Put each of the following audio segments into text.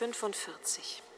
45.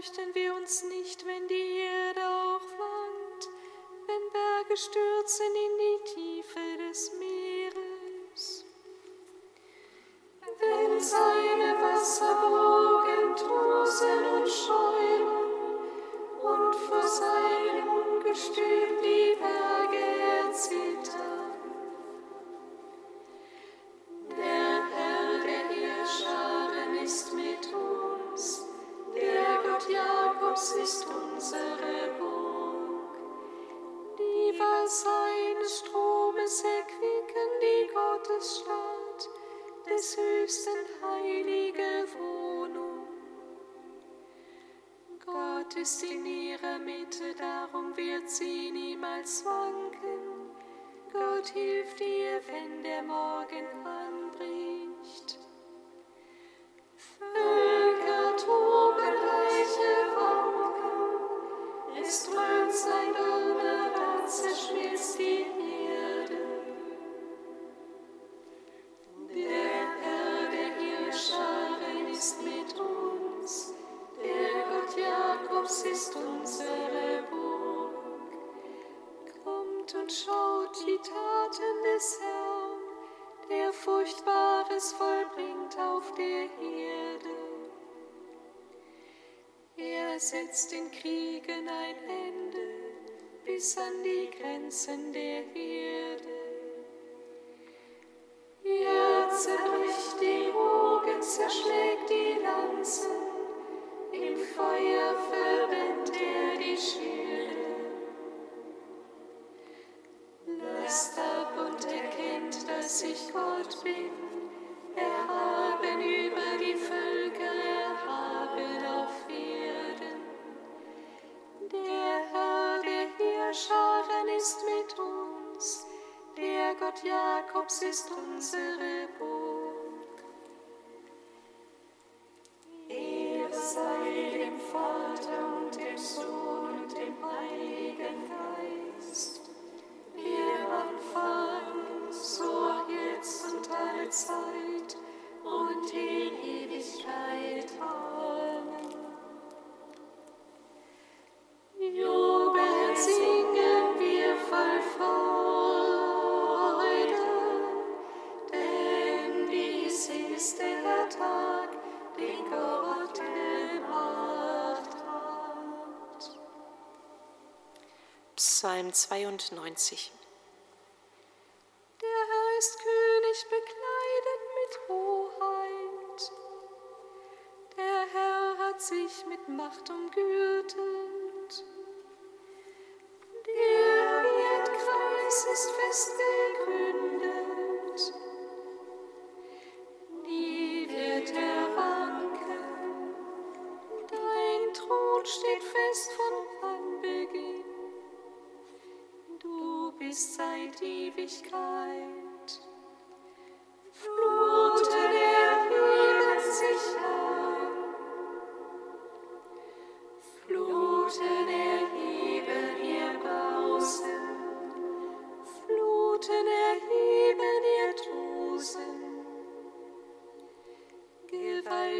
fürchten wir uns nicht, wenn die Erde auch aufwandt, wenn Berge stürzen in die Tiefe. Gott hilf dir, wenn der Morgen anbricht. Völker toben reiche Wolken, es dröhnt sein Donner, das zerschmilzt die setzt den Kriegen ein Ende bis an die Grenzen der Erde. Ihr zerbricht die Wogen, zerschlägt die Lanzen, im Feuer verbrennt er die Schilde. Lasst ab und erkennt, dass ich Gott bin, er hat Gott Jakobs ist unsere Burg. Psalm 92.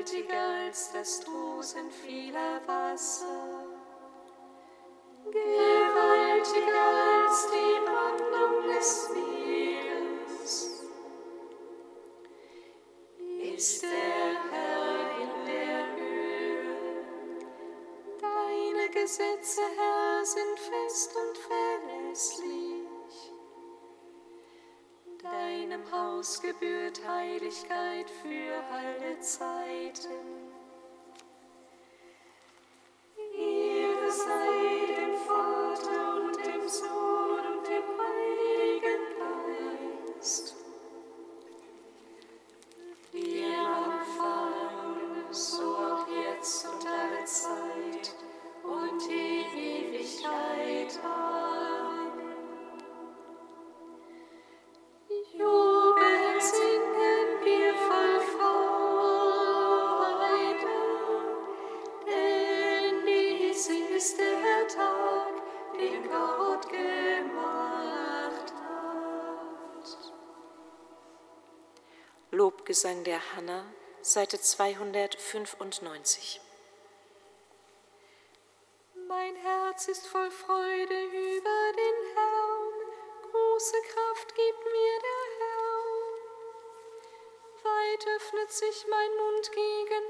gewaltiger als das Tosen vieler Wasser, gewaltiger als die Brandung des Meeres. Ist der Herr in der Höhe, deine Gesetze, Herr, sind fest und deinem Haus gebührt Heiligkeit für alle Zeiten. Lobgesang der Hanna, Seite 295. Mein Herz ist voll Freude über den Herrn, große Kraft gibt mir der Herr. Weit öffnet sich mein Mund gegen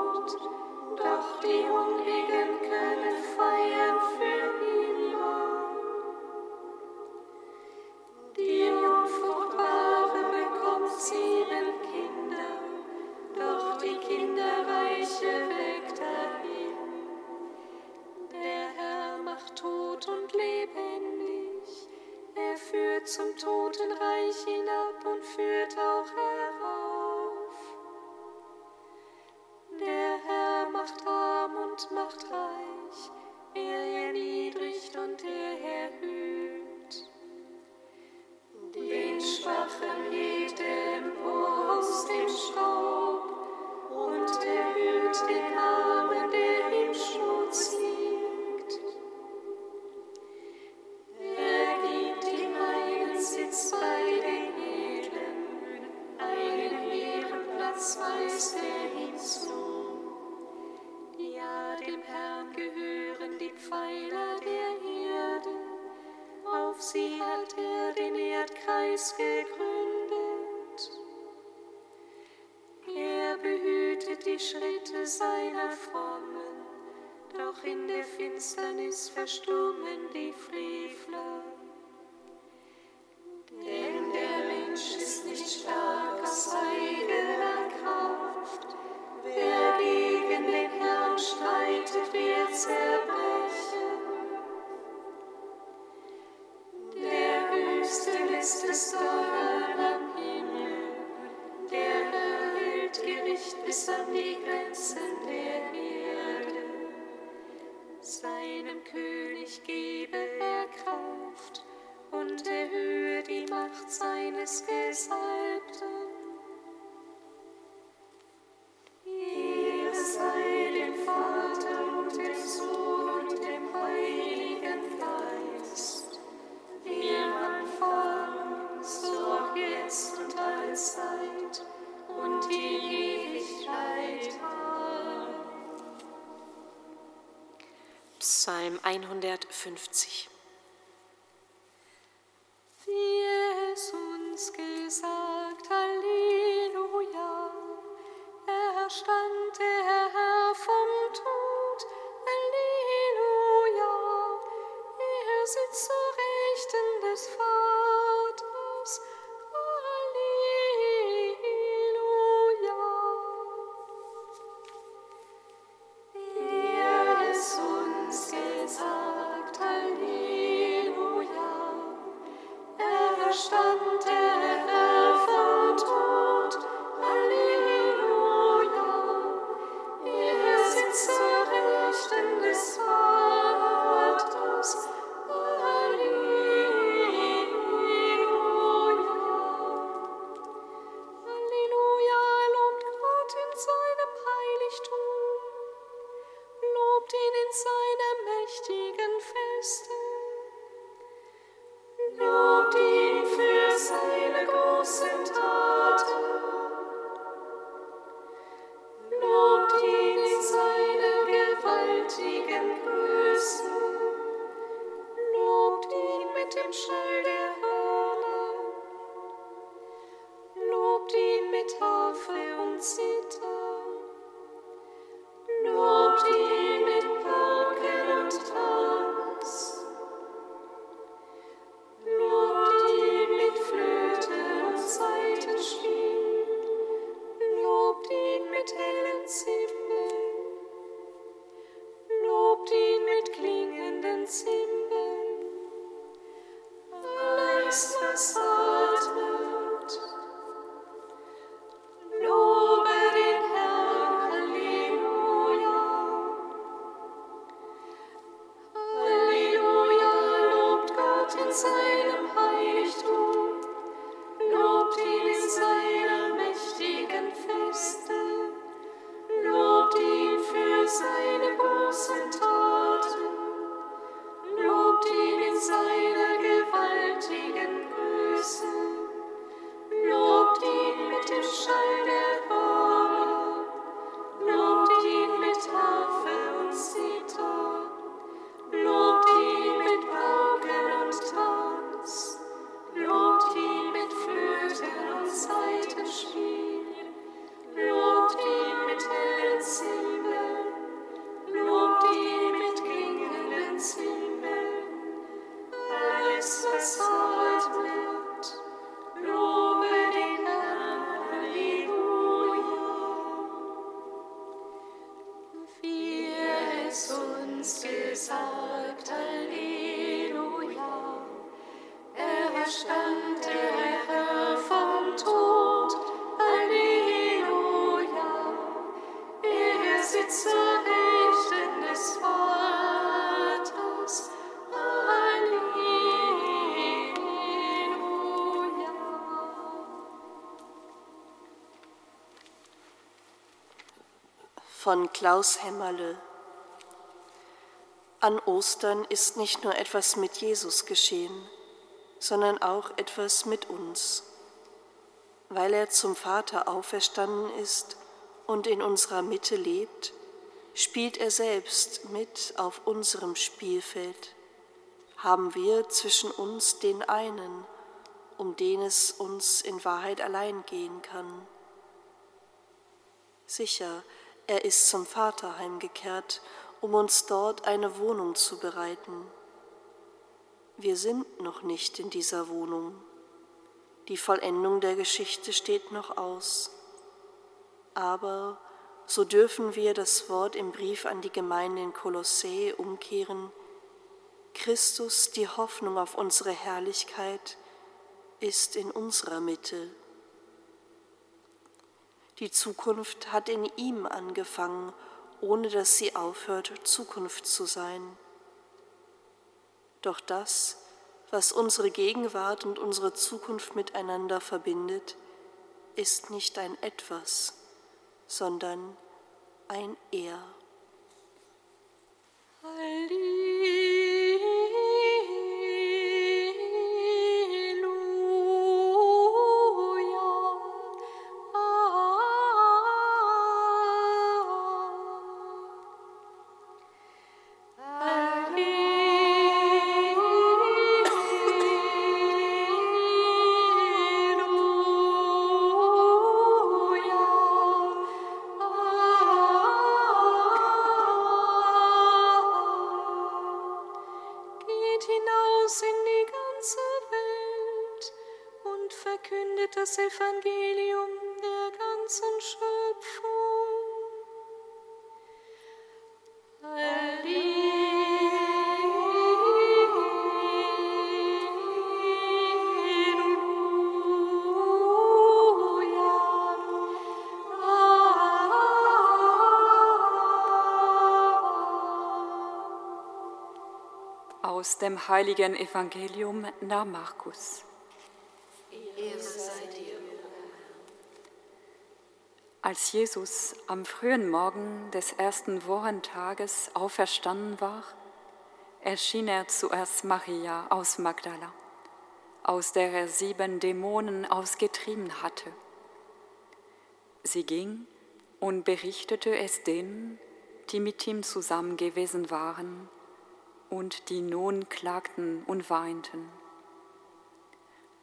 zum Totenreich hinab und führt auch heraus. Ist verstummen die Frieden. Psalm 150. Wie es uns gesagt, Halleluja, er stand der Herr vom Tod, Halleluja, er sitzt zur Rechten des Vaters. Christmas song. Von Klaus Hämmerle. An Ostern ist nicht nur etwas mit Jesus geschehen, sondern auch etwas mit uns. Weil er zum Vater auferstanden ist und in unserer Mitte lebt, spielt er selbst mit auf unserem Spielfeld. Haben wir zwischen uns den einen, um den es uns in Wahrheit allein gehen kann. Sicher, er ist zum Vater heimgekehrt, um uns dort eine Wohnung zu bereiten. Wir sind noch nicht in dieser Wohnung. Die Vollendung der Geschichte steht noch aus. Aber so dürfen wir das Wort im Brief an die Gemeinde in Kolossä umkehren. Christus, die Hoffnung auf unsere Herrlichkeit, ist in unserer Mitte. Die Zukunft hat in ihm angefangen, ohne dass sie aufhört, Zukunft zu sein. Doch das, was unsere Gegenwart und unsere Zukunft miteinander verbindet, ist nicht ein etwas, sondern ein Er. Aus dem heiligen Evangelium nach Markus. Als Jesus am frühen Morgen des ersten Wochentages auferstanden war, erschien er zuerst Maria aus Magdala, aus der er sieben Dämonen ausgetrieben hatte. Sie ging und berichtete es denen, die mit ihm zusammen gewesen waren und die nun klagten und weinten.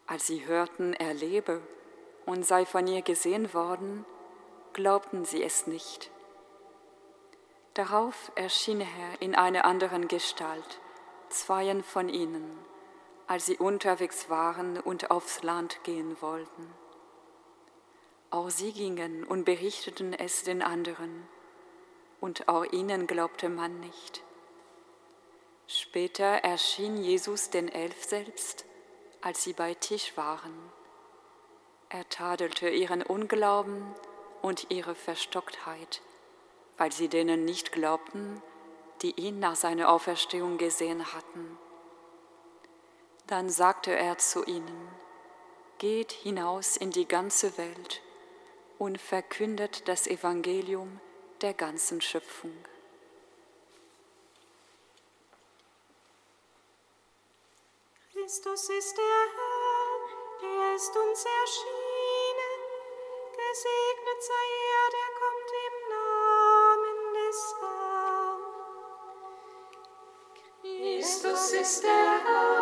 Als sie hörten, er lebe und sei von ihr gesehen worden, glaubten sie es nicht. Darauf erschien er in einer anderen Gestalt, zweien von ihnen, als sie unterwegs waren und aufs Land gehen wollten. Auch sie gingen und berichteten es den anderen, und auch ihnen glaubte man nicht. Später erschien Jesus den Elf selbst, als sie bei Tisch waren. Er tadelte ihren Unglauben und ihre Verstocktheit, weil sie denen nicht glaubten, die ihn nach seiner Auferstehung gesehen hatten. Dann sagte er zu ihnen, Geht hinaus in die ganze Welt und verkündet das Evangelium der ganzen Schöpfung. Christus ist der Herr, er ist uns erschienen. Gesegnet sei er, der kommt im Namen des Herrn. Christus ist der Herr,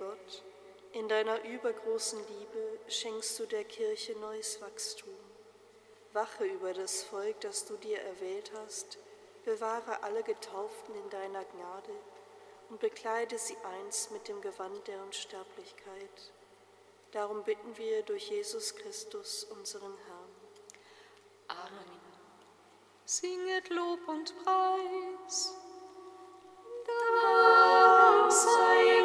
Gott, in deiner übergroßen Liebe schenkst du der Kirche neues Wachstum. Wache über das Volk, das du dir erwählt hast, bewahre alle Getauften in deiner Gnade und bekleide sie einst mit dem Gewand der Unsterblichkeit. Darum bitten wir durch Jesus Christus, unseren Herrn. Amen. Singet Lob und Preis. Dank sei